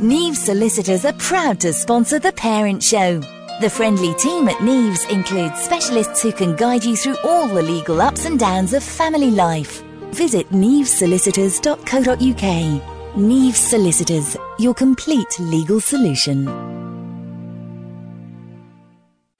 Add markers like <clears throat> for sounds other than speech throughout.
Neves Solicitors are proud to sponsor The Parent Show. The friendly team at Neves includes specialists who can guide you through all the legal ups and downs of family life. Visit nevesolicitors.co.uk. Neves Solicitors, your complete legal solution.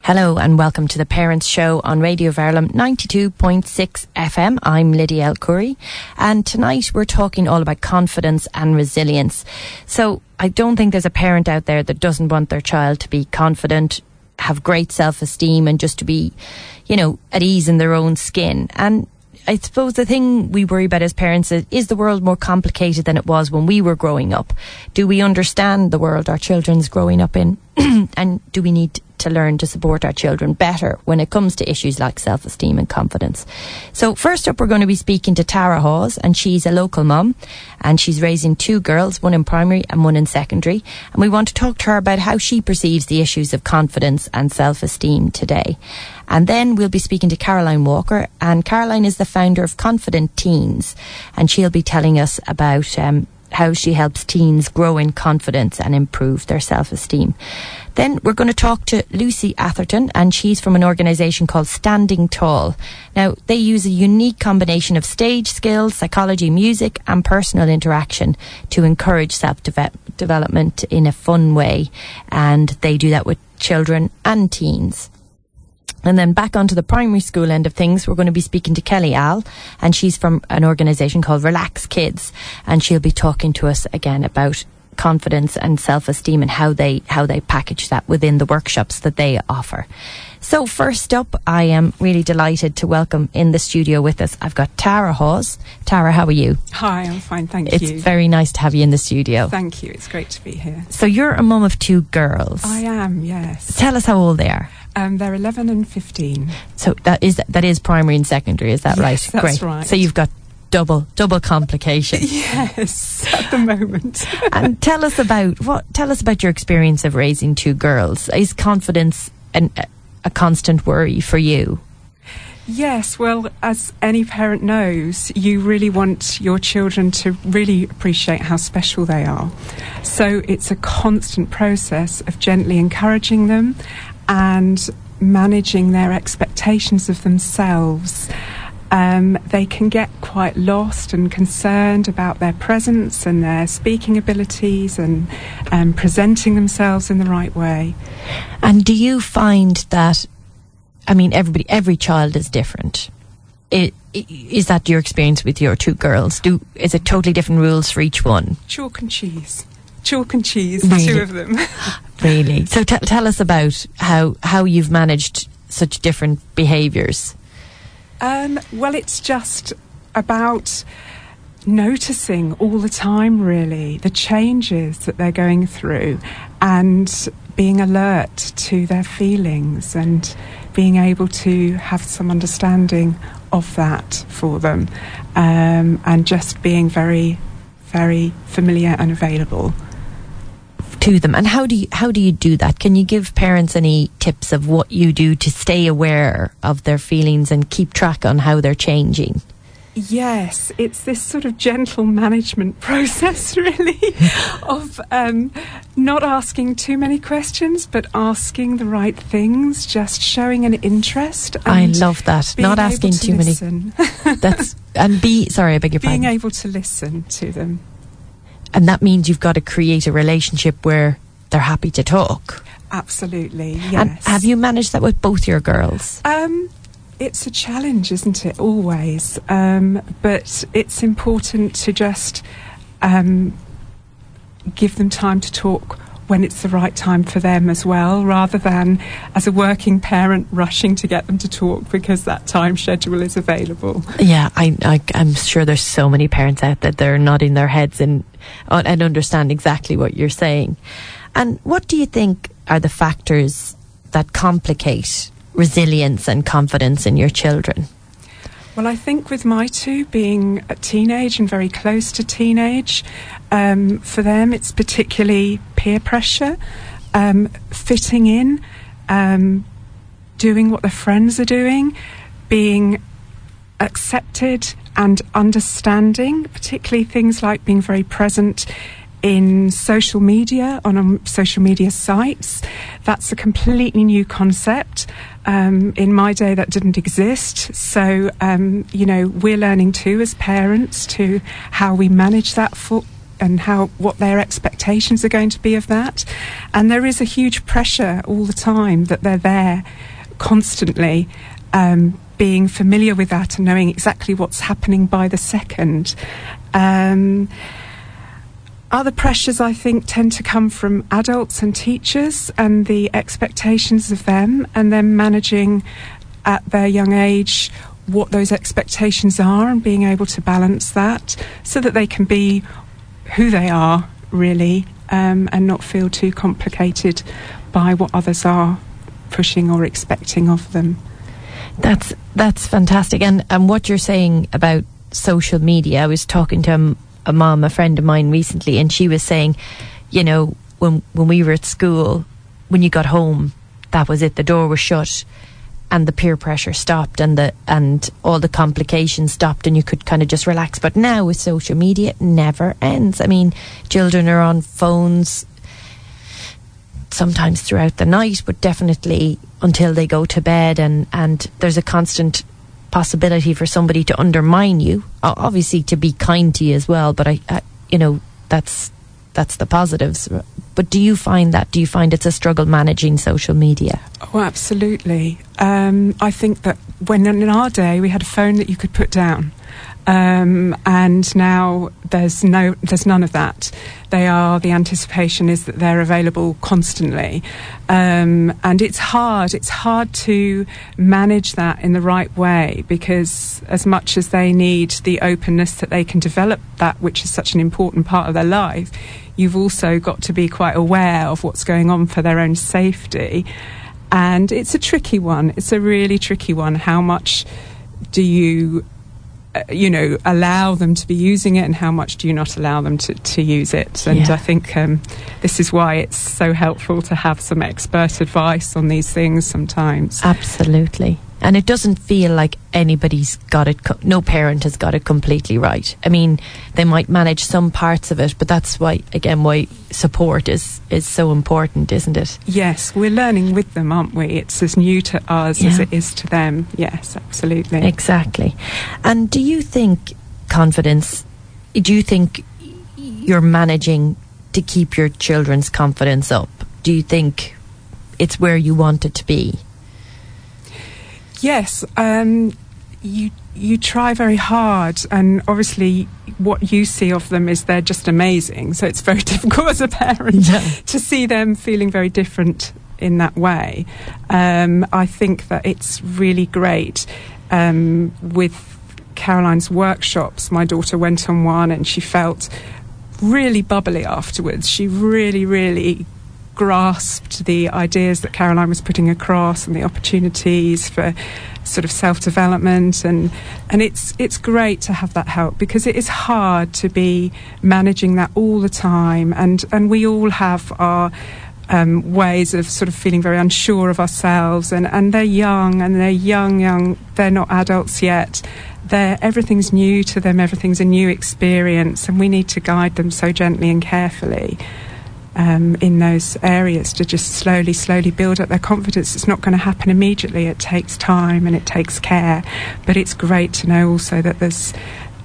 Hello and welcome to the Parents Show on Radio Verulam 92.6 FM. I'm Lydia L. Curry and tonight we're talking all about confidence and resilience. So I don't think there's a parent out there that doesn't want their child to be confident, have great self-esteem and just to be, you know, at ease in their own skin. And I suppose the thing we worry about as parents is, is the world more complicated than it was when we were growing up? Do we understand the world our children's growing up in? <clears throat> and do we need to learn to support our children better when it comes to issues like self esteem and confidence. So, first up, we're going to be speaking to Tara Hawes, and she's a local mum, and she's raising two girls, one in primary and one in secondary. And we want to talk to her about how she perceives the issues of confidence and self esteem today. And then we'll be speaking to Caroline Walker, and Caroline is the founder of Confident Teens, and she'll be telling us about um, how she helps teens grow in confidence and improve their self esteem. Then we're going to talk to Lucy Atherton, and she's from an organisation called Standing Tall. Now, they use a unique combination of stage skills, psychology, music, and personal interaction to encourage self development in a fun way, and they do that with children and teens. And then back onto the primary school end of things, we're going to be speaking to Kelly Al, and she's from an organisation called Relax Kids, and she'll be talking to us again about confidence and self-esteem and how they how they package that within the workshops that they offer. So first up, I am really delighted to welcome in the studio with us. I've got Tara Hawes. Tara, how are you? Hi, I'm fine, thank it's you. It's very nice to have you in the studio. Thank you. It's great to be here. So you're a mum of two girls. I am, yes. Tell us how old they are. Um, they're 11 and 15. So that is that is primary and secondary, is that yes, right? That's Great. right. So you've got double double complication. <laughs> Yes, at the moment. <laughs> and tell us about what tell us about your experience of raising two girls. Is confidence an, a constant worry for you? Yes, well, as any parent knows, you really want your children to really appreciate how special they are. So it's a constant process of gently encouraging them and managing their expectations of themselves. Um, they can get quite lost and concerned about their presence and their speaking abilities and um, presenting themselves in the right way. And do you find that? I mean, everybody, every child is different. It, is that your experience with your two girls? Do is it totally different rules for each one? Chalk and cheese chalk and cheese, really? two of them. <laughs> really? So t- tell us about how how you've managed such different behaviours. Um, well, it's just about noticing all the time, really, the changes that they're going through and being alert to their feelings and being able to have some understanding of that for them um, and just being very, very familiar and available to them. And how do you how do you do that? Can you give parents any tips of what you do to stay aware of their feelings and keep track on how they're changing? Yes, it's this sort of gentle management <laughs> process, really, <laughs> of um, not asking too many questions, but asking the right things, just showing an interest. I love that. Not asking to too listen. many. <laughs> That's and be sorry, I beg your being pardon. able to listen to them. And that means you've got to create a relationship where they're happy to talk. Absolutely, yes. And have you managed that with both your girls? Um, it's a challenge, isn't it? Always. Um, but it's important to just um, give them time to talk when it's the right time for them as well, rather than as a working parent rushing to get them to talk because that time schedule is available. Yeah, I, I am sure there's so many parents out there that are nodding their heads and uh, and understand exactly what you're saying. And what do you think are the factors that complicate resilience and confidence in your children? Well, I think with my two being a teenage and very close to teenage, um, for them it's particularly peer pressure, um, fitting in, um, doing what their friends are doing, being accepted and understanding, particularly things like being very present in social media, on um, social media sites. That's a completely new concept. Um, in my day, that didn't exist. So, um, you know, we're learning too as parents to how we manage that for, and how what their expectations are going to be of that. And there is a huge pressure all the time that they're there constantly. Um, being familiar with that and knowing exactly what's happening by the second. Um, other pressures, I think, tend to come from adults and teachers and the expectations of them, and then managing at their young age what those expectations are and being able to balance that so that they can be who they are, really, um, and not feel too complicated by what others are pushing or expecting of them. That's that's fantastic, and and what you're saying about social media. I was talking to a mom, a friend of mine recently, and she was saying, you know, when when we were at school, when you got home, that was it. The door was shut, and the peer pressure stopped, and the and all the complications stopped, and you could kind of just relax. But now with social media, it never ends. I mean, children are on phones sometimes throughout the night, but definitely until they go to bed, and and there's a constant possibility for somebody to undermine you. Obviously, to be kind to you as well, but I, I you know, that's that's the positives. But do you find that? Do you find it's a struggle managing social media? Oh, absolutely. Um, I think that when in our day we had a phone that you could put down. Um, and now there's no, there's none of that. They are the anticipation is that they're available constantly, um, and it's hard. It's hard to manage that in the right way because as much as they need the openness that they can develop that, which is such an important part of their life, you've also got to be quite aware of what's going on for their own safety. And it's a tricky one. It's a really tricky one. How much do you you know, allow them to be using it and how much do you not allow them to, to use it? And yeah. I think um, this is why it's so helpful to have some expert advice on these things sometimes. Absolutely and it doesn't feel like anybody's got it co- no parent has got it completely right. I mean they might manage some parts of it but that's why again why support is is so important isn't it? Yes we're learning with them aren't we? It's as new to us yeah. as it is to them. Yes absolutely. Exactly. And do you think confidence do you think you're managing to keep your children's confidence up? Do you think it's where you want it to be Yes, um, you you try very hard, and obviously, what you see of them is they're just amazing. So it's very <laughs> difficult as a parent yeah. to see them feeling very different in that way. Um, I think that it's really great um, with Caroline's workshops. My daughter went on one, and she felt really bubbly afterwards. She really, really grasped the ideas that Caroline was putting across and the opportunities for sort of self development and and it's it's great to have that help because it is hard to be managing that all the time. And and we all have our um, ways of sort of feeling very unsure of ourselves. And, and they're young and they're young young. They're not adults yet. They're everything's new to them. Everything's a new experience. And we need to guide them so gently and carefully um, in those areas to just slowly, slowly build up their confidence. It's not going to happen immediately. It takes time and it takes care. But it's great to know also that there's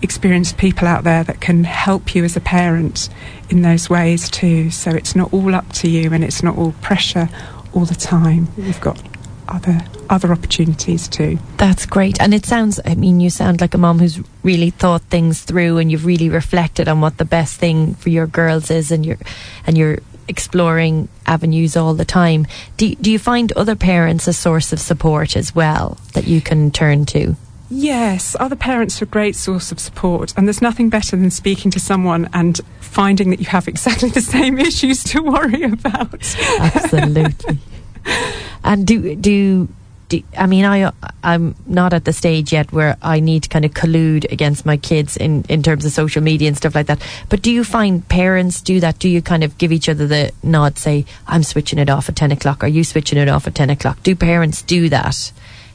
experienced people out there that can help you as a parent in those ways too. So it's not all up to you and it's not all pressure all the time. You've got other other opportunities too. That's great. And it sounds I mean you sound like a mom who's really thought things through and you've really reflected on what the best thing for your girls is and you're and you're exploring avenues all the time. Do do you find other parents a source of support as well that you can turn to? Yes, other parents are a great source of support, and there's nothing better than speaking to someone and finding that you have exactly <laughs> the same issues to worry about. Absolutely. <laughs> And do do I mean, I I'm not at the stage yet where I need to kind of collude against my kids in in terms of social media and stuff like that. But do you find parents do that? Do you kind of give each other the nod, say, "I'm switching it off at ten o'clock," "Are you switching it off at ten o'clock?" Do parents do that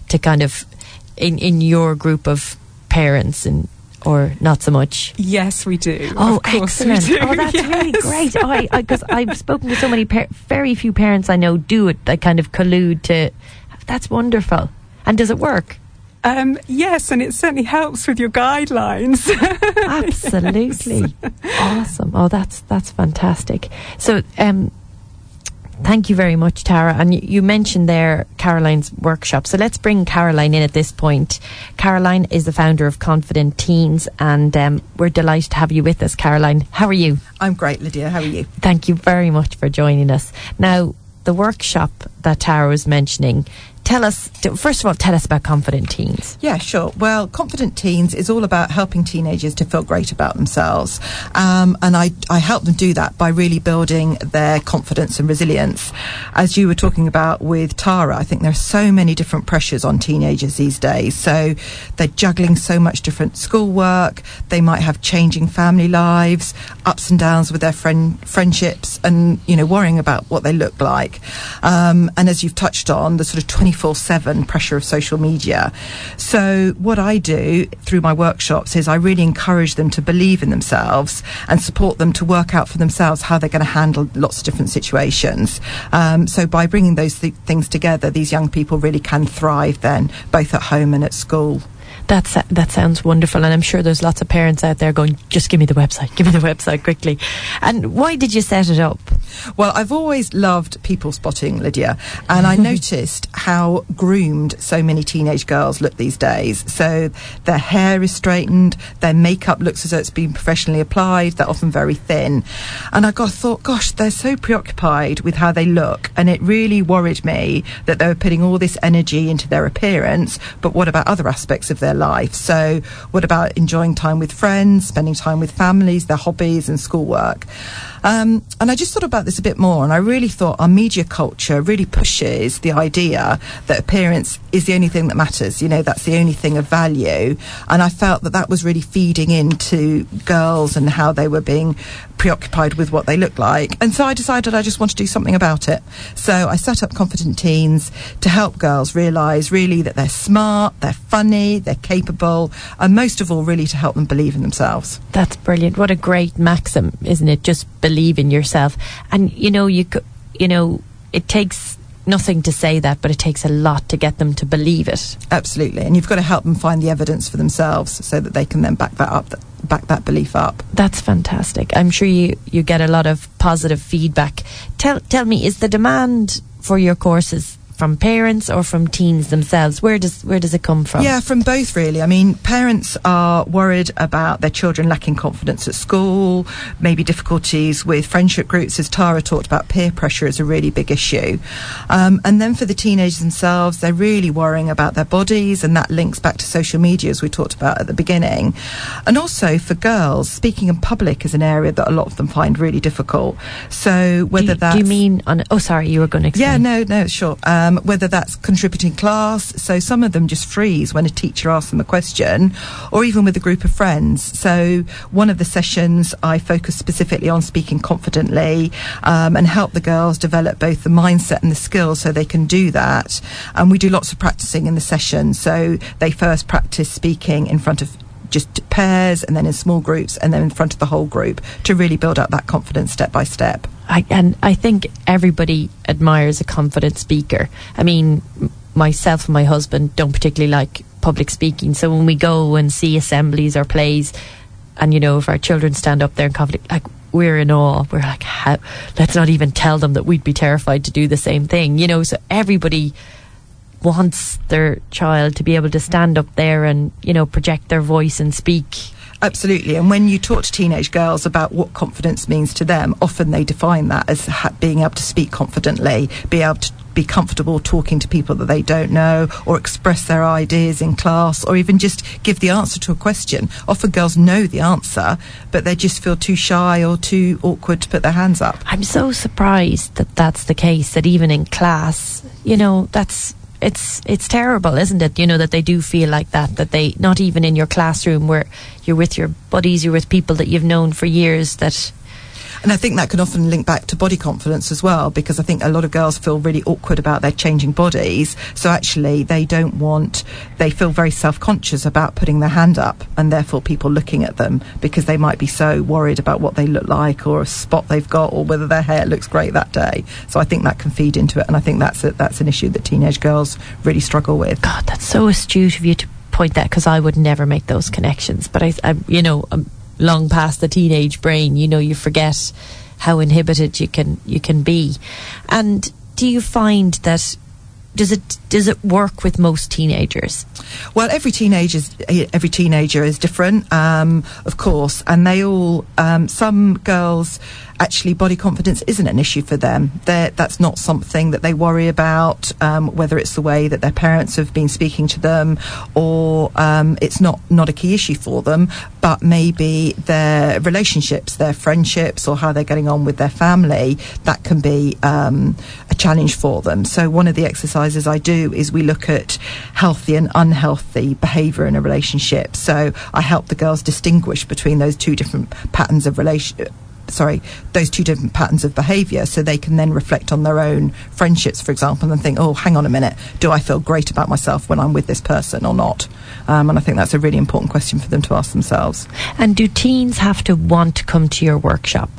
to kind of in in your group of parents and or not so much? Yes, we do. Oh, Of course we excellent! do, Oh, that's <laughs> really yes. great. Oh, I because I've spoken to so many, par- very few parents I know do it. That kind of collude to. That's wonderful. And does it work? Um, yes, and it certainly helps with your guidelines. <laughs> Absolutely. <laughs> Awesome. Oh, that's that's fantastic. So, um, thank you very much, Tara. And you, mentioned there Caroline's workshop. So let's bring Caroline in at this point. Caroline is the founder of Confident Teens, and um, we're delighted to have you with us, Caroline. How are you? I'm great, Lydia. How are you? Thank you very much for joining us. Now, the workshop that Tara was mentioning. Tell us, first of all, tell us about Confident Teens. Yeah, sure. Well, Confident Teens is all about helping teenagers to feel great about themselves. Um, and I, I help them do that by really building their confidence and resilience. As you were talking about with Tara, I think there are so many different pressures on teenagers these days. So they're juggling so much different schoolwork. They might have changing family lives, ups and downs with their friend, friendships, and, you know, worrying about what they look like. Um, and as you've touched on, the sort of 24 7 pressure of social media. So, what I do through my workshops is I really encourage them to believe in themselves and support them to work out for themselves how they're going to handle lots of different situations. Um, so, by bringing those th- things together, these young people really can thrive then, both at home and at school. That's that sounds wonderful, and I'm sure there's lots of parents out there going, "Just give me the website, <laughs> give me the website quickly." And why did you set it up? Well, I've always loved people spotting, Lydia, and I <laughs> noticed how groomed so many teenage girls look these days. So their hair is straightened, their makeup looks as though it's been professionally applied, they're often very thin. And I got thought, gosh, they're so preoccupied with how they look, and it really worried me that they were putting all this energy into their appearance, but what about other aspects of their life? So, what about enjoying time with friends, spending time with families, their hobbies, and schoolwork? Um, and I just thought about this a bit more, and I really thought our media culture really pushes the idea that appearance is the only thing that matters. You know, that's the only thing of value. And I felt that that was really feeding into girls and how they were being preoccupied with what they looked like. And so I decided I just want to do something about it. So I set up Confident Teens to help girls realise really that they're smart, they're funny, they're capable, and most of all, really to help them believe in themselves. That's brilliant. What a great maxim, isn't it? Just believe in yourself. And you know, you you know, it takes nothing to say that, but it takes a lot to get them to believe it. Absolutely, and you've got to help them find the evidence for themselves so that they can then back that up, back that belief up. That's fantastic. I'm sure you you get a lot of positive feedback. Tell tell me, is the demand for your courses from parents or from teens themselves? Where does where does it come from? Yeah, from both really. I mean, parents are worried about their children lacking confidence at school, maybe difficulties with friendship groups, as Tara talked about. Peer pressure is a really big issue, um, and then for the teenagers themselves, they're really worrying about their bodies, and that links back to social media as we talked about at the beginning. And also for girls, speaking in public is an area that a lot of them find really difficult. So whether that's do you mean on? Oh, sorry, you were going to explain. yeah, no, no, sure. Um, whether that's contributing class, so some of them just freeze when a teacher asks them a question, or even with a group of friends. So one of the sessions I focus specifically on speaking confidently um, and help the girls develop both the mindset and the skills so they can do that. And we do lots of practicing in the session. So they first practice speaking in front of just pairs and then in small groups and then in front of the whole group to really build up that confidence step by step. I, and I think everybody admires a confident speaker. I mean, myself and my husband don't particularly like public speaking, so when we go and see assemblies or plays, and you know, if our children stand up there and confident, like we're in awe. We're like, how, let's not even tell them that we'd be terrified to do the same thing, you know. So everybody wants their child to be able to stand up there and you know project their voice and speak Absolutely. And when you talk to teenage girls about what confidence means to them, often they define that as ha- being able to speak confidently, be able to be comfortable talking to people that they don't know, or express their ideas in class, or even just give the answer to a question. Often girls know the answer, but they just feel too shy or too awkward to put their hands up. I'm so surprised that that's the case. That even in class, you know, that's it's it's terrible, isn't it? You know that they do feel like that. That they not even in your classroom where you're with your buddies, you're with people that you've known for years. That And I think that can often link back to body confidence as well, because I think a lot of girls feel really awkward about their changing bodies. So actually, they don't want, they feel very self conscious about putting their hand up, and therefore people looking at them because they might be so worried about what they look like or a spot they've got or whether their hair looks great that day. So I think that can feed into it, and I think that's a, that's an issue that teenage girls really struggle with. God, that's so astute of you to point that because I would never make those connections. But I, I you know, I'm long past the teenage brain. You know, you forget how inhibited you can you can be. And do you find that does it does it work with most teenagers? Well, every teenager every teenager is different, um, of course, and they all um, some girls actually body confidence isn't an issue for them. They're, that's not something that they worry about, um, whether it's the way that their parents have been speaking to them or um, it's not, not a key issue for them, but maybe their relationships, their friendships, or how they're getting on with their family, that can be um, a challenge for them. So, one of the exercises I do is we look at healthy and unhealthy behaviour in a relationship. So, I help the girls distinguish between those two different patterns of relation sorry, those two different patterns of behaviour so they can then reflect on their own friendships, for example, and think, oh, hang on a minute, do I feel great about myself when I'm with this person or not? Um, and I think that's a really important question for them to ask themselves. And do teens have to want to come to your workshop?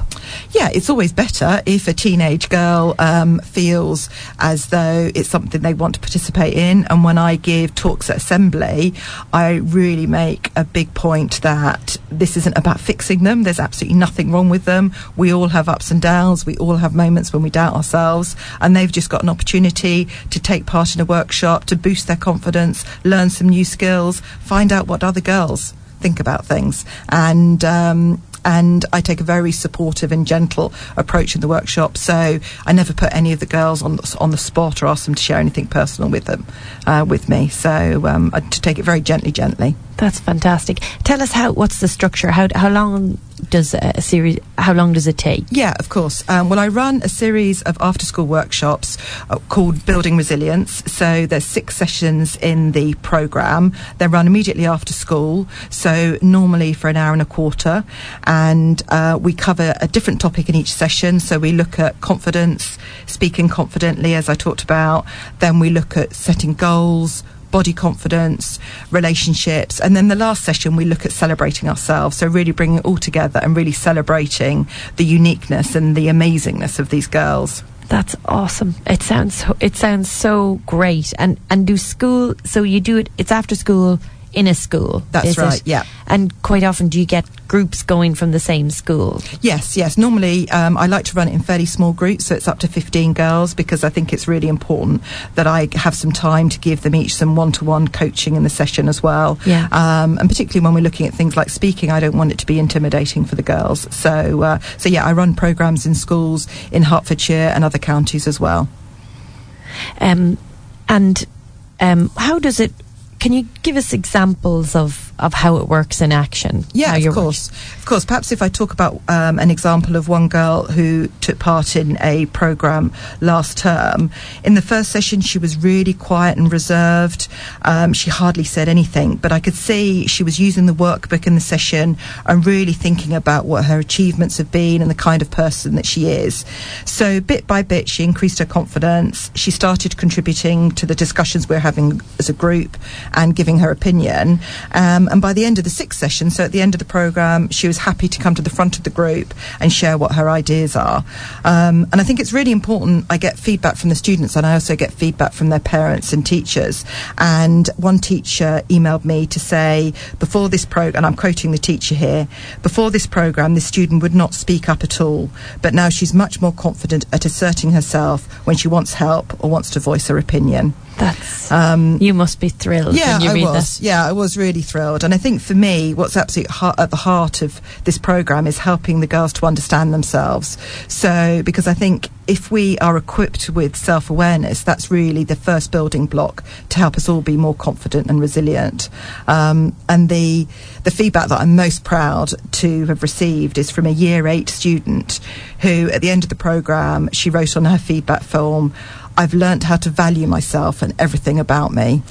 Yeah, it's always better if a teenage girl um, feels as though it's something they want to participate in. And when I give talks at assembly, I really make a big point that this isn't about fixing them. There's absolutely nothing wrong with them. We all have ups and downs. We all have moments when we doubt ourselves. And they've just got an opportunity to take part in a workshop, to boost their confidence, learn some new skills, find out what other girls think about things. And um, and I take a very supportive and gentle approach in the workshop. So I never put any of the girls on the, on the spot or ask them to share anything personal with them, uh, with me. So um, I, to take it very gently, gently. That's fantastic. Tell us how. What's the structure? How how long does a series? How long does it take? Yeah, of course. Um, well, I run a series of after-school workshops uh, called Building Resilience. So there's six sessions in the program. They're run immediately after school. So normally for an hour and a quarter, and uh, we cover a different topic in each session. So we look at confidence, speaking confidently, as I talked about. Then we look at setting goals body confidence, relationships. And then the last session, we look at celebrating ourselves. So, really bringing it all together and really celebrating the uniqueness and the amazingness of these girls. That's awesome. It sounds it sounds so great. And and do school so you do it it's after school in a school. That's right, it? yeah. And quite often, do you get groups going from the same school? Yes, yes. Normally, um, I like to run it in fairly small groups, so it's up to 15 girls because I think it's really important that I have some time to give them each some one to one coaching in the session as well. Yeah. Um, and particularly when we're looking at things like speaking, I don't want it to be intimidating for the girls. So, uh, so yeah, I run programs in schools in Hertfordshire and other counties as well. Um, and um, how does it can you give us examples of, of how it works in action? Yeah, of course. Of course. Perhaps if I talk about um, an example of one girl who took part in a program last term. In the first session, she was really quiet and reserved. Um, she hardly said anything, but I could see she was using the workbook in the session and really thinking about what her achievements have been and the kind of person that she is. So, bit by bit, she increased her confidence. She started contributing to the discussions we're having as a group and giving her opinion. Um, and by the end of the sixth session, so at the end of the program, she was happy to come to the front of the group and share what her ideas are. Um, and I think it's really important. I get feedback from the students, and I also get feedback from their parents and teachers. And one teacher emailed me to say, before this program, and I'm quoting the teacher here, before this program, this student would not speak up at all, but now she's much more confident at asserting herself when she wants help or wants to voice her opinion. That's um, you must be thrilled. Yeah, I was. That. Yeah, I was really thrilled, and I think for me, what's absolutely at the heart of this program is helping the girls to understand themselves. So, because I think if we are equipped with self awareness, that's really the first building block to help us all be more confident and resilient. Um, and the the feedback that I'm most proud to have received is from a year eight student who, at the end of the program, she wrote on her feedback form. I've learnt how to value myself and everything about me.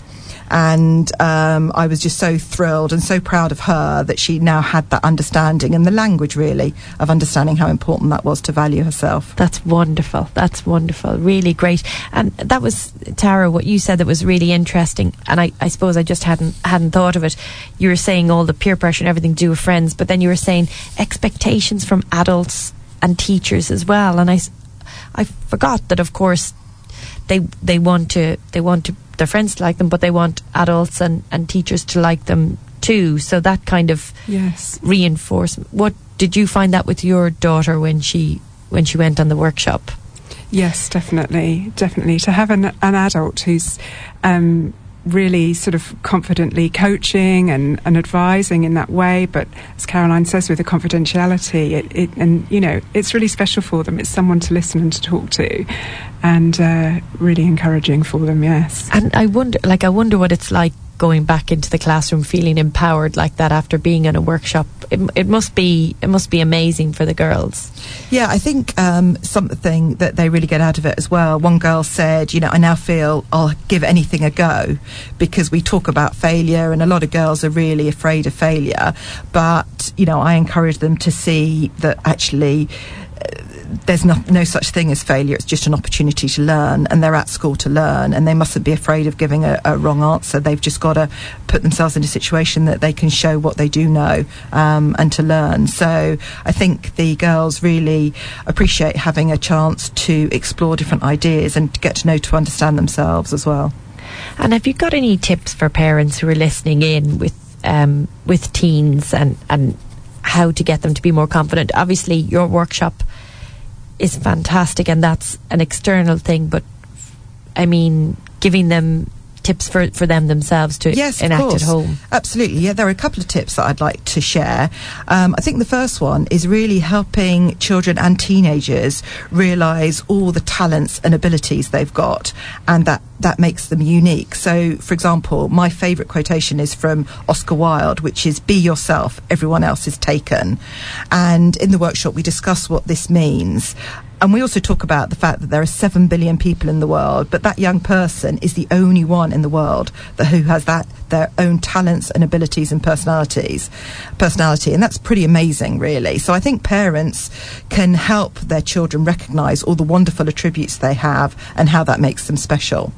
And um, I was just so thrilled and so proud of her that she now had that understanding and the language, really, of understanding how important that was to value herself. That's wonderful. That's wonderful. Really great. And that was, Tara, what you said that was really interesting. And I, I suppose I just hadn't hadn't thought of it. You were saying all the peer pressure and everything to do with friends, but then you were saying expectations from adults and teachers as well. And I, I forgot that, of course, they they want to they want to their friends to like them, but they want adults and, and teachers to like them too. So that kind of yes reinforcement. What did you find that with your daughter when she when she went on the workshop? Yes, definitely, definitely. To have an, an adult who's um, really sort of confidently coaching and, and advising in that way. But as Caroline says, with the confidentiality, it, it, and you know, it's really special for them. It's someone to listen and to talk to, and uh, really encouraging for them. Yes. And I wonder, like, I wonder what it's like going back into the classroom feeling empowered like that after being in a workshop it, it must be it must be amazing for the girls yeah i think um, something that they really get out of it as well. One girl said you know i now feel i'll give anything a go because we talk about failure and a lot of girls are really afraid of failure. But you know i encourage them to see that actually there's no, no such thing as failure. It's just an opportunity to learn, and they're at school to learn, and they mustn't be afraid of giving a, a wrong answer. They've just got to put themselves in a situation that they can show what they do know um, and to learn. So I think the girls really appreciate having a chance to explore different ideas and to get to know to understand themselves as well. And have you got any tips for parents who are listening in with um, with teens and and how to get them to be more confident? Obviously, your workshop is fantastic and that's an external thing, but I mean, giving them tips for, for them themselves to yes, enact at home? Absolutely. Yeah, there are a couple of tips that I'd like to share. Um, I think the first one is really helping children and teenagers realise all the talents and abilities they've got, and that that makes them unique. So, for example, my favourite quotation is from Oscar Wilde, which is "Be yourself; everyone else is taken." And in the workshop, we discuss what this means. And we also talk about the fact that there are 7 billion people in the world, but that young person is the only one in the world that who has that their own talents and abilities and personalities personality and that's pretty amazing really. So i think parents can help their children recognize all the wonderful attributes they have and how that makes them special.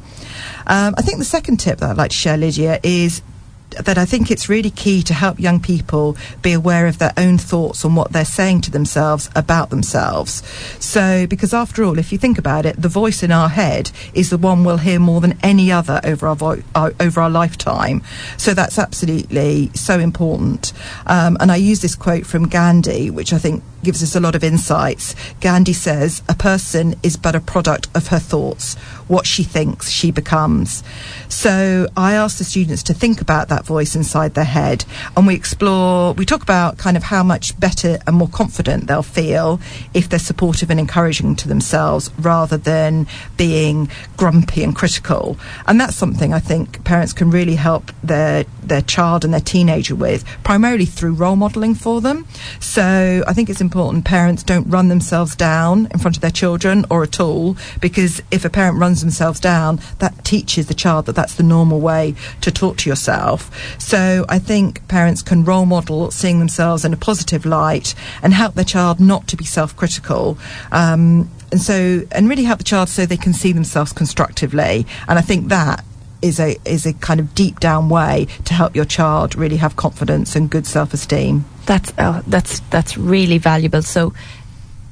Um, i think the second tip that i'd like to share lydia is that I think it's really key to help young people be aware of their own thoughts on what they're saying to themselves about themselves. So, because after all, if you think about it, the voice in our head is the one we'll hear more than any other over our, vo- our over our lifetime. So that's absolutely so important. Um, and I use this quote from Gandhi, which I think gives us a lot of insights. Gandhi says, A person is but a product of her thoughts. What she thinks, she becomes. So I ask the students to think about that voice inside their head and we explore, we talk about kind of how much better and more confident they'll feel if they're supportive and encouraging to themselves rather than being grumpy and critical. And that's something I think parents can really help their, their child and their teenager with, primarily through role modelling for them. So I think it's important parents don't run themselves down in front of their children or at all, because if a parent runs themselves down, that teaches the child that that's the normal way to talk to yourself. So I think parents can role model seeing themselves in a positive light and help their child not to be self critical. Um, and so, and really help the child so they can see themselves constructively. And I think that is a is a kind of deep down way to help your child really have confidence and good self esteem. That's oh, that's that's really valuable. So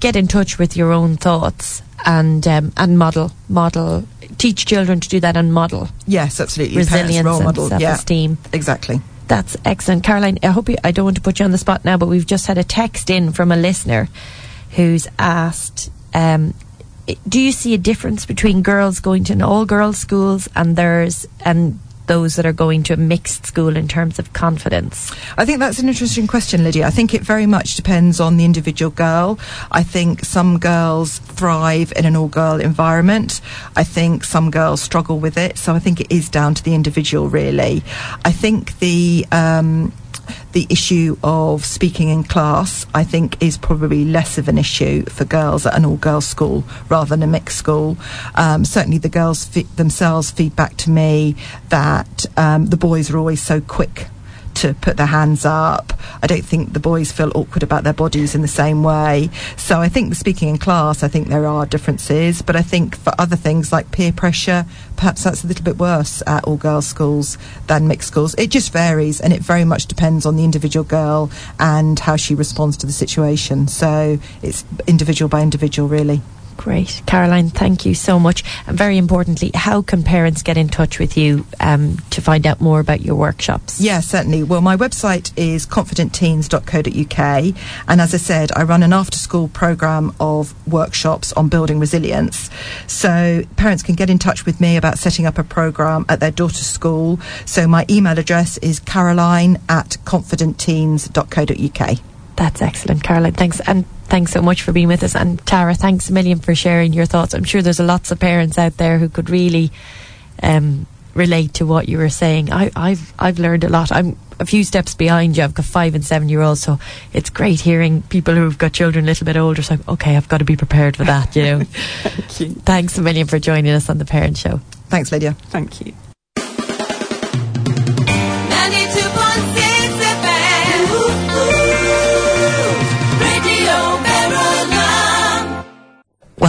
get in touch with your own thoughts and um, and model model teach children to do that and model. Yes, absolutely. Resilience role model. and self-esteem. Yeah, exactly. That's excellent, Caroline. I hope you, I don't want to put you on the spot now, but we've just had a text in from a listener who's asked. Um, do you see a difference between girls going to an all girls schools and theirs and those that are going to a mixed school in terms of confidence? I think that's an interesting question, Lydia. I think it very much depends on the individual girl. I think some girls thrive in an all girl environment. I think some girls struggle with it. So I think it is down to the individual, really. I think the. Um, the issue of speaking in class, I think, is probably less of an issue for girls at an all girls school rather than a mixed school. Um, certainly, the girls fe- themselves feedback to me that um, the boys are always so quick to put their hands up. I don't think the boys feel awkward about their bodies in the same way. So I think speaking in class, I think there are differences, but I think for other things like peer pressure, perhaps that's a little bit worse at all girls schools than mixed schools. It just varies and it very much depends on the individual girl and how she responds to the situation. So it's individual by individual, really. Great. Caroline, thank you so much. And very importantly, how can parents get in touch with you um, to find out more about your workshops? Yeah, certainly. Well, my website is confidentteens.co.uk. And as I said, I run an after school programme of workshops on building resilience. So parents can get in touch with me about setting up a programme at their daughter's school. So my email address is caroline at confidentteens.co.uk. That's excellent, Caroline. Thanks. And thanks so much for being with us. And Tara, thanks a million for sharing your thoughts. I'm sure there's lots of parents out there who could really um, relate to what you were saying. I, have I've learned a lot. I'm a few steps behind you. I've got five and seven year olds, so it's great hearing people who've got children a little bit older. So, okay, I've got to be prepared for that. You know. <laughs> Thank you. Thanks a million for joining us on the Parent Show. Thanks, Lydia. Thank you.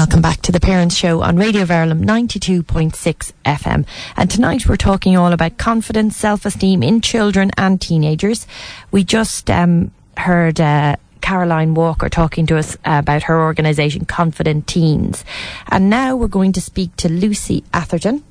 Welcome back to the Parents Show on Radio Verulam 92.6 FM. And tonight we're talking all about confidence, self-esteem in children and teenagers. We just um, heard uh, Caroline Walker talking to us about her organisation, Confident Teens. And now we're going to speak to Lucy Atherton,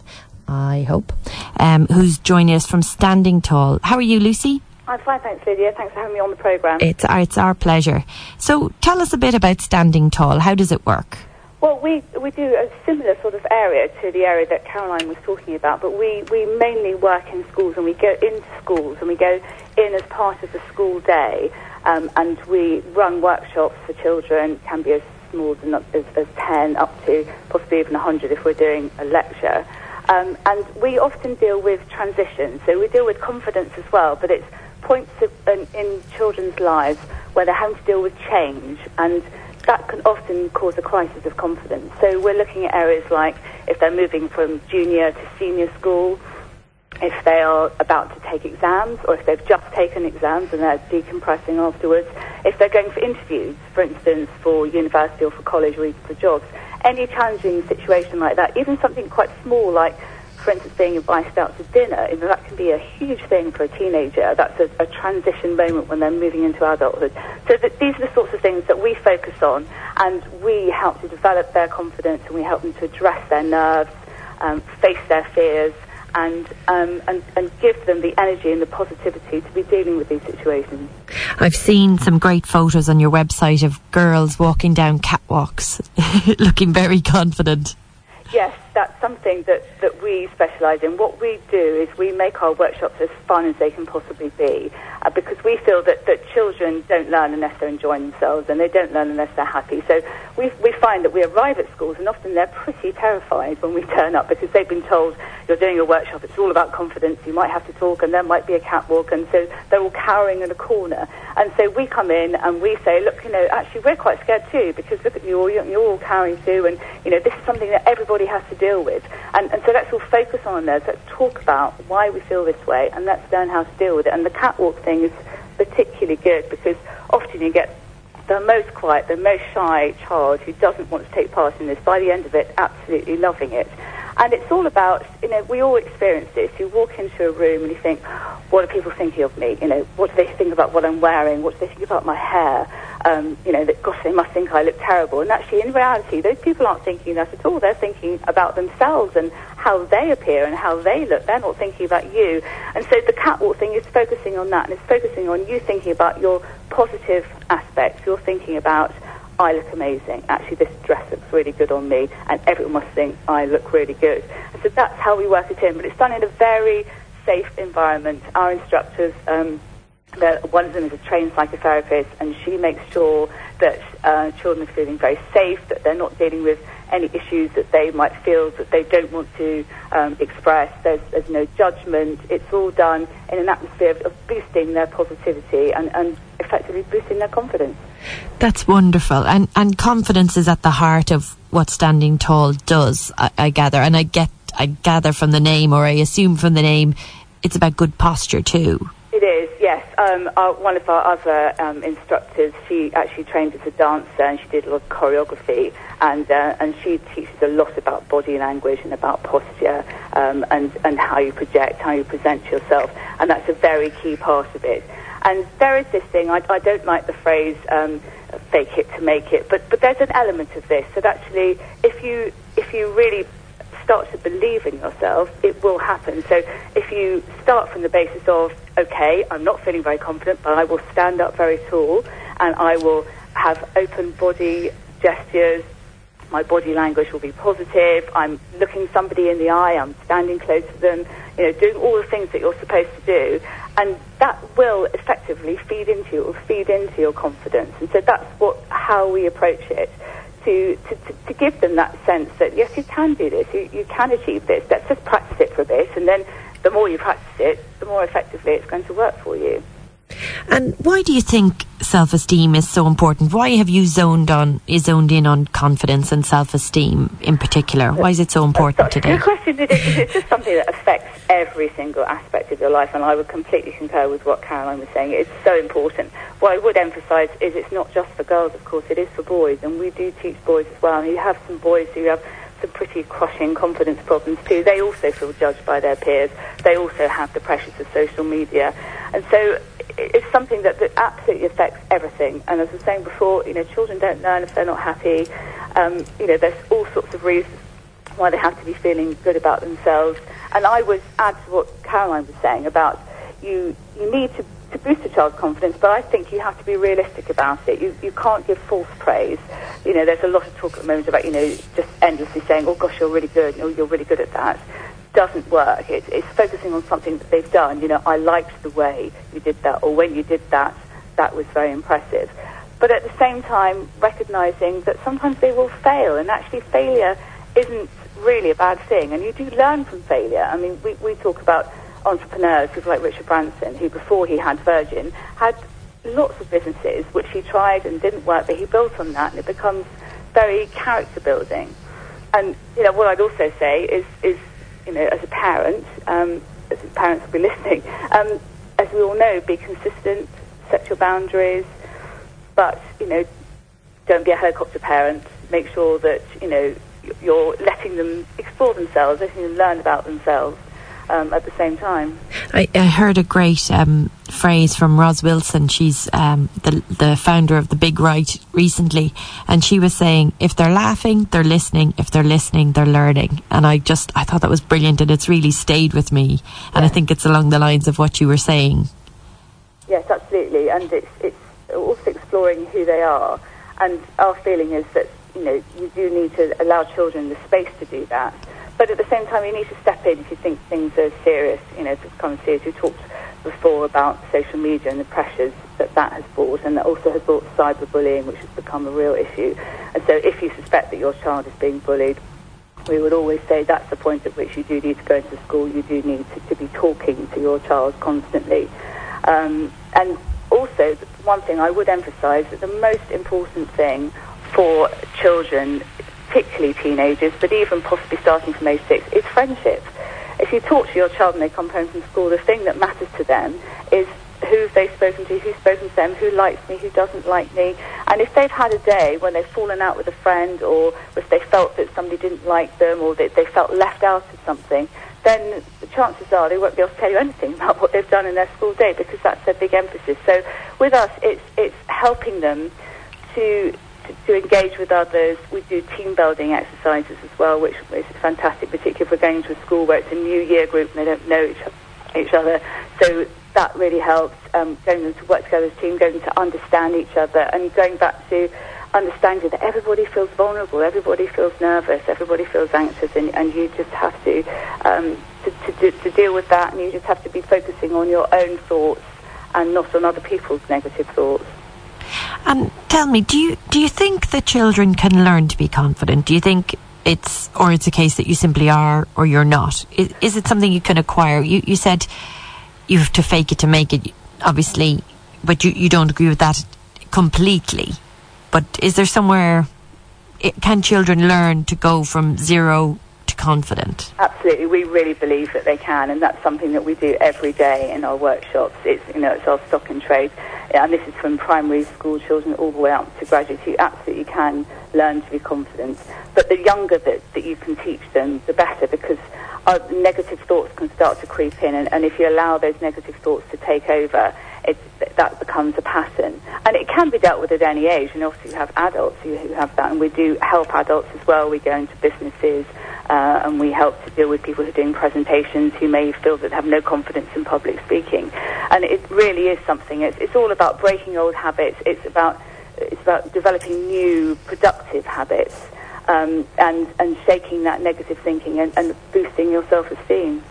I hope, um, who's joining us from Standing Tall. How are you, Lucy? I'm fine, thanks, Lydia. Thanks for having me on the programme. It's, it's our pleasure. So tell us a bit about Standing Tall. How does it work? Well, we, we do a similar sort of area to the area that Caroline was talking about, but we, we mainly work in schools and we go into schools and we go in as part of the school day um, and we run workshops for children, can be as small as, as 10 up to possibly even 100 if we're doing a lecture. Um, and we often deal with transitions, so we deal with confidence as well, but it's points in, in children's lives where they're having to deal with change and that can often cause a crisis of confidence. So we're looking at areas like if they're moving from junior to senior school, if they are about to take exams, or if they've just taken exams and they're decompressing afterwards, if they're going for interviews, for instance, for university or for college or even for jobs, any challenging situation like that, even something quite small like for instance, being invited out to dinner, you know, that can be a huge thing for a teenager. That's a, a transition moment when they're moving into adulthood. So these are the sorts of things that we focus on, and we help to develop their confidence, and we help them to address their nerves, um, face their fears, and, um, and and give them the energy and the positivity to be dealing with these situations. I've seen some great photos on your website of girls walking down catwalks, <laughs> looking very confident. Yes, that's something that, that we specialise in. What we do is we make our workshops as fun as they can possibly be uh, because we feel that, that children don't learn unless they're enjoying themselves and they don't learn unless they're happy. So we, we find that we arrive at schools and often they're pretty terrified when we turn up because they've been told you're doing a workshop, it's all about confidence, you might have to talk and there might be a catwalk and so they're all cowering in a corner. And so we come in and we say, look, you know, actually we're quite scared too because look at you all, you're, you're all cowering too and, you know, this is something that everybody has to deal with. And, and so let's all focus on this. Let's talk about why we feel this way and let's learn how to deal with it. And the catwalk thing is particularly good because often you get the most quiet, the most shy child who doesn't want to take part in this, by the end of it, absolutely loving it. And it's all about, you know, we all experience this. You walk into a room and you think, what are people thinking of me? You know, what do they think about what I'm wearing? What do they think about my hair? Um, you know, that, gosh, they must think I look terrible. And actually, in reality, those people aren't thinking that at all. They're thinking about themselves and how they appear and how they look. They're not thinking about you. And so the catwalk thing is focusing on that and it's focusing on you thinking about your positive aspects. You're thinking about I look amazing. Actually, this dress looks really good on me, and everyone must think I look really good. And so that's how we work it in. But it's done in a very safe environment. Our instructors, um, one of them is a trained psychotherapist, and she makes sure that uh, children are feeling very safe, that they're not dealing with any issues that they might feel that they don't want to um, express. There's, there's, no judgment. It's all done in an atmosphere of, of boosting their positivity and, and effectively boosting their confidence. That's wonderful. And, and confidence is at the heart of what Standing Tall does, I, I gather. And I get, I gather from the name, or I assume from the name, it's about good posture too. It is. Um, one of our other um, instructors, she actually trained as a dancer and she did a lot of choreography, and uh, and she teaches a lot about body language and about posture um, and and how you project, how you present yourself, and that's a very key part of it. And there is this thing. I, I don't like the phrase um, "fake it to make it," but but there's an element of this that actually, if you if you really start to believe in yourself, it will happen. So if you start from the basis of, okay, I'm not feeling very confident, but I will stand up very tall and I will have open body gestures. My body language will be positive. I'm looking somebody in the eye. I'm standing close to them. You know, doing all the things that you're supposed to do, and that will effectively feed into you, feed into your confidence. And so that's what how we approach it to, to, to, give them that sense that, yes, you can do this, you, you can achieve this. Let's just practice it for a bit, and then the more you practice it, the more effectively it's going to work for you. And why do you think self-esteem is so important? Why have you zoned on, is zoned in on confidence and self-esteem in particular? Why is it so important today? Good question. Is it's just something that affects every single aspect of your life, and I would completely concur with what Caroline was saying. It's so important. What I would emphasise is it's not just for girls, of course, it is for boys, and we do teach boys as well. And you have some boys who have some pretty crushing confidence problems too. They also feel judged by their peers. They also have the pressures of social media. And so it's something that, that absolutely affects everything. And as I was saying before, you know, children don't learn if they're not happy. Um, you know, there's all sorts of reasons why they have to be feeling good about themselves. And I would add to what Caroline was saying about you, you need to, to boost a child's confidence, but I think you have to be realistic about it. You, you can't give false praise. You know, there's a lot of talk at the moment about, you know, just endlessly saying, oh gosh, you're really good, oh, you're really good at that doesn't work. It's, it's focusing on something that they've done. You know, I liked the way you did that, or when you did that, that was very impressive. But at the same time, recognizing that sometimes they will fail, and actually failure isn't really a bad thing, and you do learn from failure. I mean, we, we talk about entrepreneurs, people like Richard Branson, who before he had Virgin, had lots of businesses which he tried and didn't work, but he built on that, and it becomes very character building. And you know, what I'd also say is is you know, as a parent, um, as parents will be <laughs> listening, um, as we all know, be consistent, set your boundaries, but, you know, don't be a helicopter parent. Make sure that, you know, you're letting them explore themselves, letting them learn about themselves um, at the same time. I, I heard a great um, phrase from Ros Wilson. She's um, the the founder of the Big Write recently, and she was saying, if they're laughing, they're listening. If they're listening, they're learning. And I just I thought that was brilliant, and it's really stayed with me. And I think it's along the lines of what you were saying. Yes, absolutely, and it's it's also exploring who they are. And our feeling is that you know you do need to allow children the space to do that but at the same time, you need to step in if you think things are serious, you know, to become serious. We talked before about social media and the pressures that that has brought, and that also has brought cyberbullying, which has become a real issue. And so if you suspect that your child is being bullied, we would always say that's the point at which you do need to go into school. You do need to, to be talking to your child constantly. Um, and also, one thing I would emphasise that the most important thing for children particularly teenagers, but even possibly starting from age six, is friendship. If you talk to your child and they come home from school, the thing that matters to them is who have they've spoken to, who's spoken to them, who likes me, who doesn't like me. And if they've had a day when they've fallen out with a friend or if they felt that somebody didn't like them or that they felt left out of something, then the chances are they won't be able to tell you anything <laughs> about what they've done in their school day because that's their big emphasis. So with us, it's, it's helping them to to, engage with others. We do team building exercises as well, which is fantastic, particularly if we're going to a school where it's a new year group and they don't know each, each other. So that really helps, um, getting them to work together as a team, them to understand each other, and going back to understanding that everybody feels vulnerable, everybody feels nervous, everybody feels anxious, and, and you just have to, um, to, to, to deal with that, and you just have to be focusing on your own thoughts and not on other people's negative thoughts. And tell me, do you do you think that children can learn to be confident? Do you think it's or it's a case that you simply are or you're not? Is, is it something you can acquire? You you said you have to fake it to make it, obviously, but you you don't agree with that completely. But is there somewhere? It, can children learn to go from zero confident? Absolutely, we really believe that they can, and that's something that we do every day in our workshops. It's you know it's our stock and trade, and this is from primary school children all the way up to graduates. You absolutely can learn to be confident, but the younger that, that you can teach them, the better, because our negative thoughts can start to creep in, and, and if you allow those negative thoughts to take over, it, that becomes a pattern. And it can be dealt with at any age, and obviously you have adults who, who have that, and we do help adults as well. We go into businesses uh, and we help to deal with people who are doing presentations who may feel that they have no confidence in public speaking. And it really is something, it's, it's all about breaking old habits, it's about, it's about developing new productive habits. Um, and, and shaking that negative thinking and, and boosting your self esteem.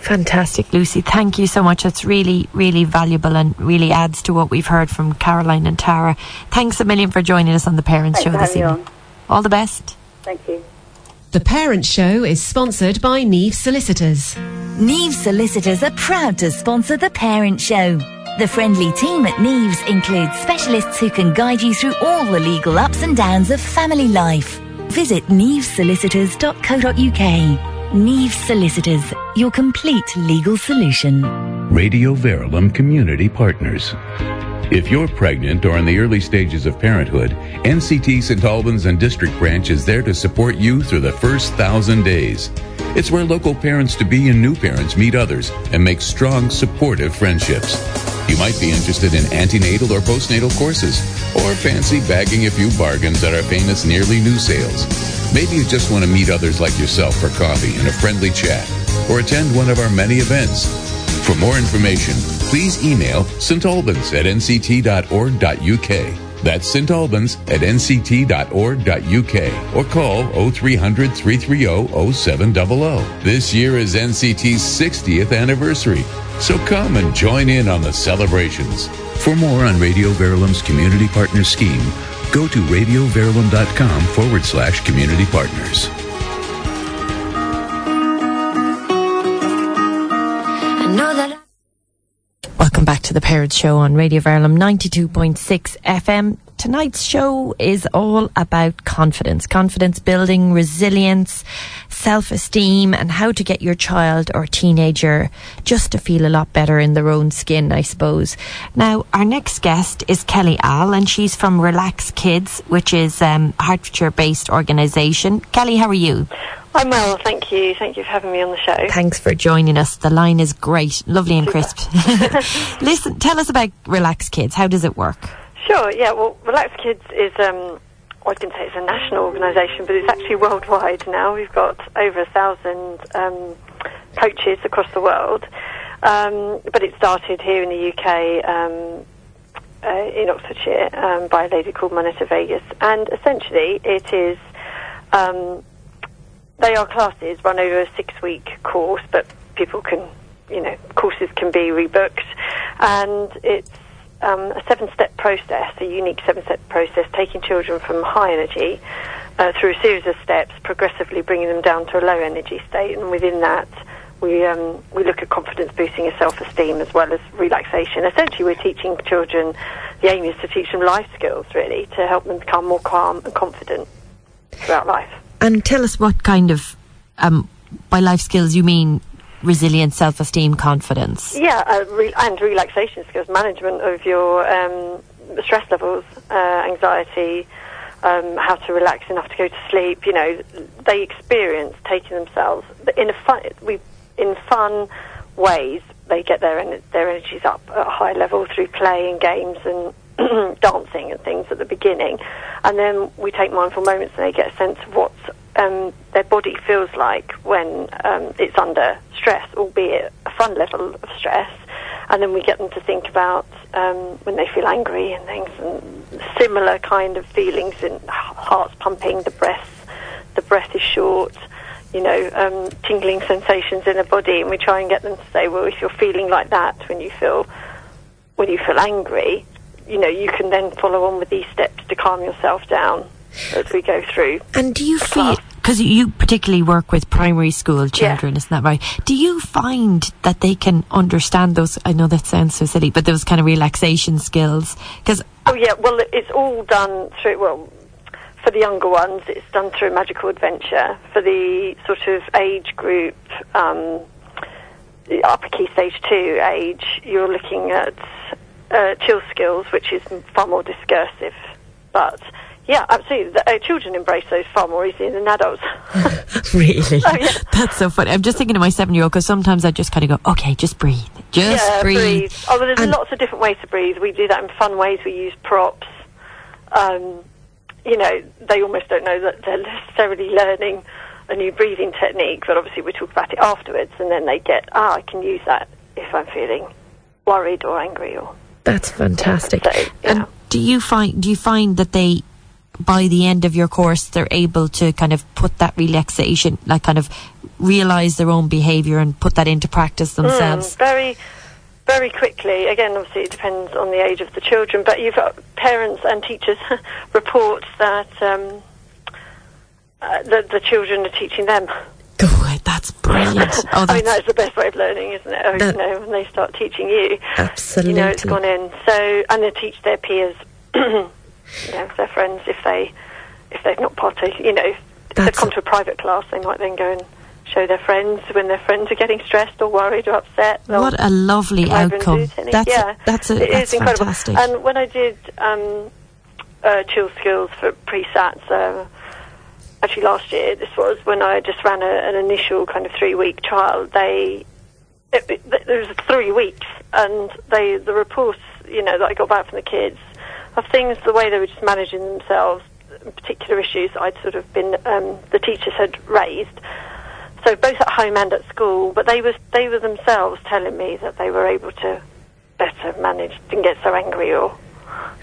Fantastic, Lucy. Thank you so much. That's really, really valuable and really adds to what we've heard from Caroline and Tara. Thanks a million for joining us on the Parents Thanks Show this evening. All the best. Thank you. The Parents Show is sponsored by Neve Solicitors. Neve Solicitors are proud to sponsor The Parent Show. The friendly team at Neves includes specialists who can guide you through all the legal ups and downs of family life. Visit nevesolicitors.co.uk. Neve Solicitors, your complete legal solution. Radio Verulam Community Partners. If you're pregnant or in the early stages of parenthood, NCT St. Albans and District Branch is there to support you through the first thousand days. It's where local parents to be and new parents meet others and make strong, supportive friendships. You might be interested in antenatal or postnatal courses, or fancy bagging a few bargains at our famous Nearly New sales. Maybe you just want to meet others like yourself for coffee and a friendly chat, or attend one of our many events. For more information, please email St. Albans at nct.org.uk. That's St. Albans at nct.org.uk or call 0300 330 0700. This year is NCT's 60th anniversary, so come and join in on the celebrations. For more on Radio Verulam's Community Partner Scheme, go to radioverulam.com forward slash community partners. Welcome back to the Parents Show on Radio Verulam 92.6 FM. Tonight's show is all about confidence, confidence building, resilience, self esteem, and how to get your child or teenager just to feel a lot better in their own skin, I suppose. Now, our next guest is Kelly Al, and she's from Relax Kids, which is um, a Hertfordshire based organisation. Kelly, how are you? I'm well, thank you. Thank you for having me on the show. Thanks for joining us. The line is great, lovely and crisp. <laughs> <laughs> <laughs> Listen, tell us about Relax Kids. How does it work? Sure, yeah. Well, Relax Kids is, um, I can say it's a national organisation, but it's actually worldwide now. We've got over a thousand um, coaches across the world. Um, but it started here in the UK, um, uh, in Oxfordshire, um, by a lady called Marneta Viegas. And essentially, it is um, they are classes run over a six week course, but people can, you know, courses can be rebooked. And it's um, a seven step process, a unique seven step process, taking children from high energy uh, through a series of steps, progressively bringing them down to a low energy state. And within that, we, um, we look at confidence boosting and self esteem as well as relaxation. Essentially, we're teaching children, the aim is to teach them life skills really, to help them become more calm and confident throughout life. And tell us what kind of, um, by life skills, you mean resilience, self esteem, confidence? Yeah, uh, re- and relaxation skills, management of your um, stress levels, uh, anxiety, um, how to relax enough to go to sleep. You know, they experience taking themselves in a fun, we, in fun ways. They get their en- their energies up at a high level through play and games and <clears throat> dancing and things at the beginning, and then we take mindful moments and they get a sense of what um, their body feels like when um, it's under stress, albeit a fun level of stress. And then we get them to think about um, when they feel angry and things, and similar kind of feelings in hearts pumping, the breath, the breath is short, you know, um, tingling sensations in the body, and we try and get them to say, well, if you're feeling like that when you feel when you feel angry, you know, you can then follow on with these steps to calm yourself down as we go through. And do you feel class. Because you particularly work with primary school children, isn't that right? Do you find that they can understand those? I know that sounds so silly, but those kind of relaxation skills because Oh yeah, well it's all done through well for the younger ones it's done through magical adventure. For the sort of age group um, the upper key stage two age, you're looking at uh, chill skills, which is far more discursive. But yeah, absolutely, the, uh, children embrace those far more easily than adults. <laughs> <laughs> really, Oh, yeah. that's so funny. I'm just thinking of my seven-year-old because sometimes I just kind of go, okay, just breathe, just yeah, breathe. Oh, well, there's And- lots of different ways to breathe. We do that in fun ways. We use props. Um, you know, they almost don't know that they're necessarily learning a new breathing technique, but obviously we talk about it afterwards, and then they get, ah, I can use that if I'm feeling worried or angry or. That's fantastic. So, yeah. And do you find do you find that they by the end of your course they're able to kind of put that relaxation like kind of realize their own behavior and put that into practice themselves? Mm, very, very quickly. Again, obviously, it depends on the age of the children, but you've got parents and teachers <laughs> report that um, uh, the, the children are teaching them. God, that's brilliant. <laughs> Oh, I mean, that's that's the best way of learning, isn't it? Oh, That- you know, when they start teaching you, absolutely. you know, it's gone in. So, and they teach their peers, <clears throat> you know, their friends, if they, if they've not partaken, you know, if they've come to a private class, they might then go and show their friends when their friends are getting stressed or worried or upset. What a lovely come over and do outcome. That's yeah, that's a, it that's is incredible. fantastic. And when I did um, uh, chill skills for pre-sats, uh, actually last year, this was when I just ran a, an initial kind of three-week trial. They it, it, there was three weeks, and they the reports, you know, that I got back from the kids of things, the way they were just managing themselves, particular issues that I'd sort of been um, the teachers had raised. So both at home and at school, but they was they were themselves telling me that they were able to better manage, didn't get so angry or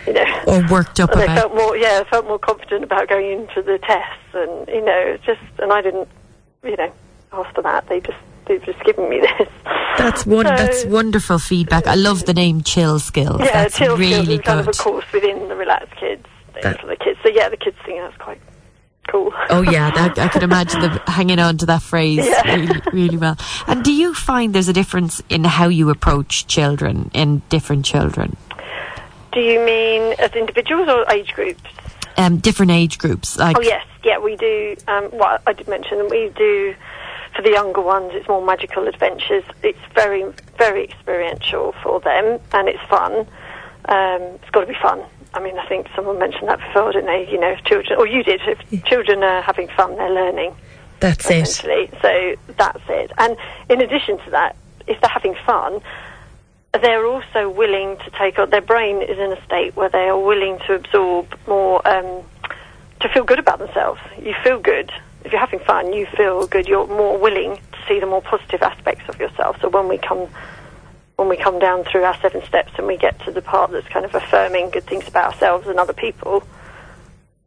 you know or worked up <laughs> they about. felt more yeah felt more confident about going into the tests and you know just and I didn't you know ask for that they just they've just given me this That's one. So- that's wonderful feedback. I love the name Chill Skills. yeah that's chill really skills is kind of a course within the Relax Kids That- for the kids so yeah the kids think that's quite cool Oh yeah, that, I can imagine them <laughs> hanging on to that phrase Yeah. really, really well. And do you find there's a difference in how you approach children in different children, do you mean as individuals or age groups um, different age groups? Like, Oh yes, yeah, we do. Um, well, I did mention that we do for the younger ones. It's more magical adventures. It's very, very experiential for them, and it's fun. Um, it's got to be fun. I mean, I think someone mentioned that before, didn't they? You know, if children, or you did. If children are having fun, they're learning that's it. So that's it. And in addition to that, if they're having fun, they're also willing to take on. Their brain is in a state where they are willing to absorb more, um, to feel good about themselves. You feel good if you're having fun. You feel good. You're more willing to see the more positive aspects of yourself. So when we come. When we come down through our seven steps and we get to the part that's kind of affirming good things about ourselves and other people,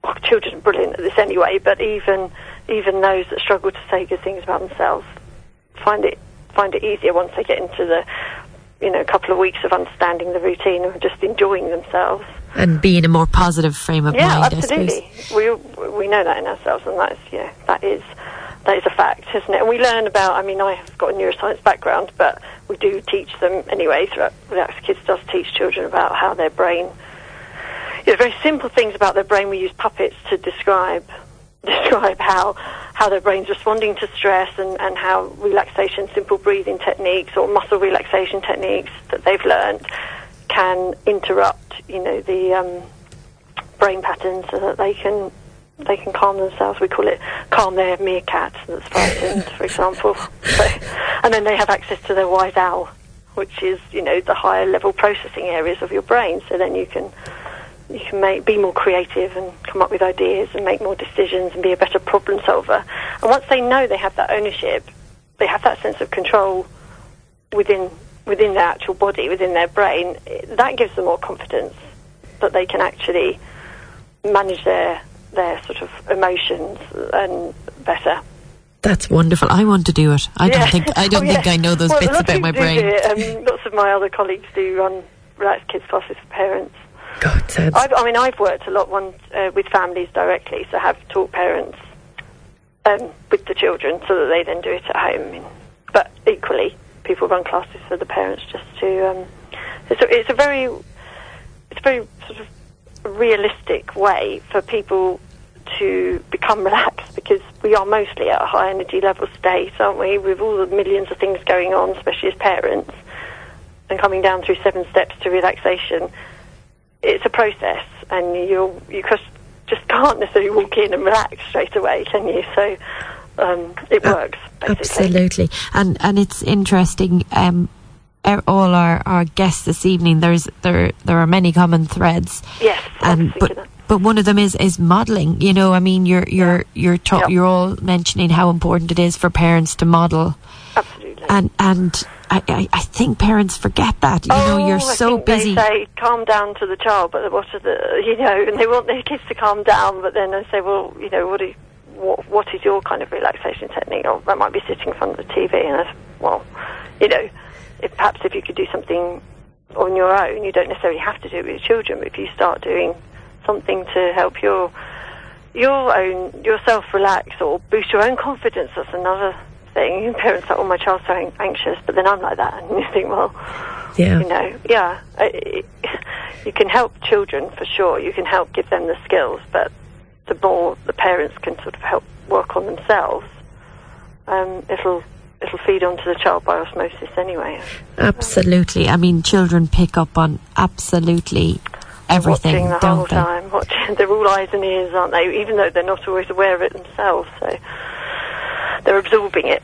well, children are brilliant at this anyway, but even even those that struggle to say good things about themselves find it find it easier once they get into the you know a couple of weeks of understanding the routine and just enjoying themselves. And be in a more positive frame of yeah, mind, absolutely. We we know that in ourselves, and that's yeah, that is that is a fact, isn't it? And we learn about. I mean, I have got a neuroscience background, but we do teach them anyway. Throughout Relax Kids does teach children about how their brain. You know, very simple things about their brain. We use puppets to describe <laughs> describe how how their brain's responding to stress and, and how relaxation, simple breathing techniques or muscle relaxation techniques that they've learned can interrupt, you know, the um, brain patterns so that they can they can calm themselves. We call it calm their meerkat that's frightened, for example. So, and then they have access to their wise owl, which is you know the higher level processing areas of your brain. So then you can you can make, be more creative and come up with ideas and make more decisions and be a better problem solver. And once they know they have that ownership, they have that sense of control within within their actual body, within their brain. That gives them more confidence that they can actually manage their their sort of emotions and better. That's wonderful. I want to do it. I don't Yeah. think I don't Oh, think. I know those well, bits about my brain. do it, lots of my other colleagues do run Relax Kids classes for parents. God. I've, I mean, I've worked a lot one, uh, with families directly, so have taught parents um, with the children so that they then do it at home. But equally, people run classes for the parents just to. Um, it's, a, it's a very, it's a very sort of realistic way for people to become <laughs> relaxed because we are mostly at a high energy level state, aren't we? With all the millions of things going on, especially as parents, and coming down through seven steps to relaxation. It's a process, and you you just just can't necessarily walk in and relax straight away, can you? So um, it Uh, works. Basically. Absolutely, and and it's interesting. Um, all our, our guests this evening, there's there there are many common threads. Yes, and but that. but one of them is is modelling. You know, I mean, you're you're you're ta- you're all mentioning how important it is for parents to model, Absolutely. and and I, I, I think parents forget that. You know, you're Oh, I so busy. They say calm down to the child, but what are the you know, and they want their kids to calm down, but then they say, well, you know, what you, what what is your kind of relaxation technique? Or that might be sitting in front of the TV, and I said, well, you know, if perhaps if you could do something on your own, you don't necessarily have to do it with your children, but if you start doing something to help your your own yourself relax or boost your own confidence, that's another thing. Parents are, oh, my child's so an- anxious, but then I'm like that, and you think, well yeah, you know, yeah, you can help children for sure. You can help give them the skills, but the more the parents can sort of help work on themselves, um, it'll it'll feed onto the child by osmosis anyway. absolutely. I mean, children pick up on absolutely everything, watching the don't whole they? time. Watching, <laughs> they're all eyes and ears, aren't they? Even though they're not always aware of it themselves, so they're absorbing it.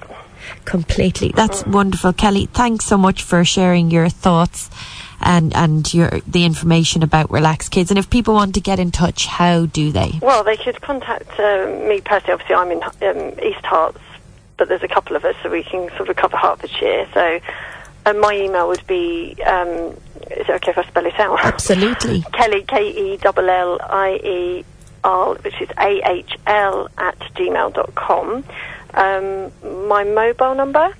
completely. That's wonderful, Kelly. Thanks so much for sharing your thoughts and and your the information about Relax Kids. And if people want to get in touch, how do they? Well, they could contact uh, me personally. Obviously, I'm in um, East Herts, but there's a couple of us, so we can sort of cover Hertfordshire. So, uh, my email would be. Um, is it okay if I spell it out? Absolutely. <laughs> Kelly K E L L I E R, which is A H L at gmail dot com. Um, my mobile number.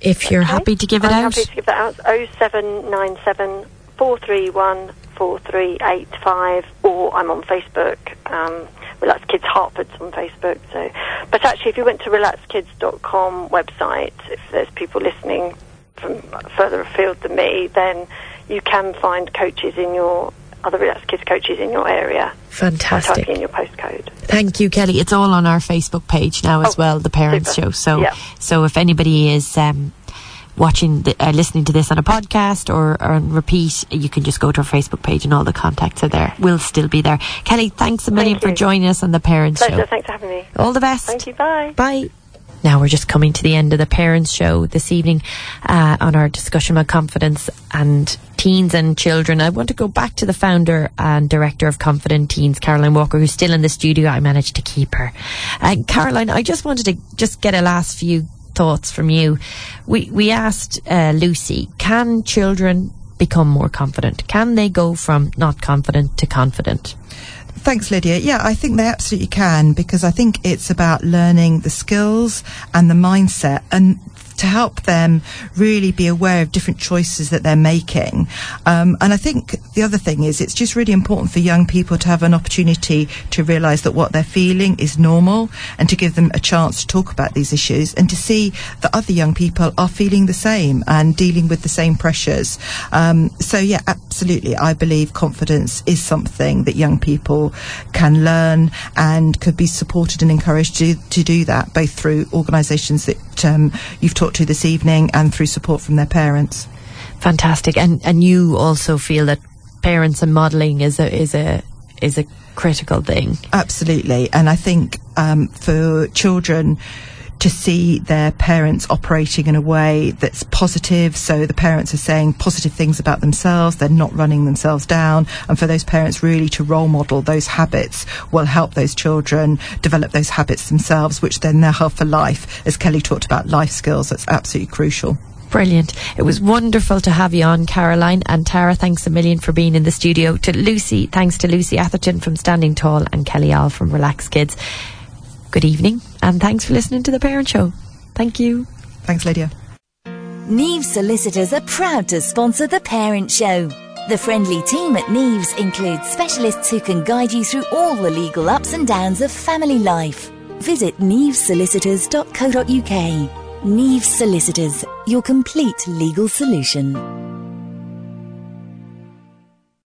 If you're Okay. happy to give it I'm out. happy to give that out. Oh seven nine seven four three one four three eight five, or I'm on Facebook. Um, Relax Kids Hertford's on Facebook. So, but actually, if you went to relaxkids.com website, if there's people listening from further afield than me, then you can find coaches in your other Relax Kids coaches in your area Fantastic. in your postcode. Thank you, Kelly. It's all on our Facebook page now as Oh, well, the Parents super. Show. So, Yeah. so if anybody is um, watching, the, uh, listening to this on a podcast or, or on repeat, you can just go to our Facebook page and all the contacts are there. We'll still be there. Kelly, thanks a million Thank for joining us on the Parents Pleasure. Show. Thanks for having me. All the best. Thank you. Bye. Bye. Now we're just coming to the end of the Parents Show this evening uh, on our discussion about confidence and teens and children. I want to go back to the founder and director of Confident Teens, Caroline Walker, who's still in the studio. I managed to keep her. Uh, Caroline, I just wanted to just get a last few thoughts from you. We we asked uh, Lucy, can children become more confident? Can they go from not confident to confident? Thanks, Lydia. Yeah, I think they absolutely can because I think it's about learning the skills and the mindset and to help them really be aware of different choices that they're making. Um, and I think the other thing is it's just really important for young people to have an opportunity to realise that what they're feeling is normal and to give them a chance to talk about these issues and to see that other young people are feeling the same and dealing with the same pressures. Um, so, yeah, absolutely. I believe confidence is something that young people can learn and could be supported and encouraged to, to do that, both through organisations that um, you've talked to this evening and through support from their parents. Fantastic. And and you also feel that parents and modelling is a is a is a critical thing. Absolutely. And I think um, for children to see their parents operating in a way that's positive, so the parents are saying positive things about themselves, they're not running themselves down, and for those parents really to role model those habits will help those children develop those habits themselves, which then they'll have for life. As Kelly talked about life skills, that's absolutely crucial. Brilliant. It was wonderful to have you on, Caroline. And Tara, thanks a million for being in the studio. To Lucy, thanks to Lucy Atherton from Standing Tall and Kelly All from Relax Kids. Good evening, and thanks for listening to The Parent Show. Thank you. Thanks, Lydia. Neve Solicitors are proud to sponsor The Parent Show. The friendly team at Neves includes specialists who can guide you through all the legal ups and downs of family life. Visit nevesolicitors.co.uk. Neves Solicitors, your complete legal solution.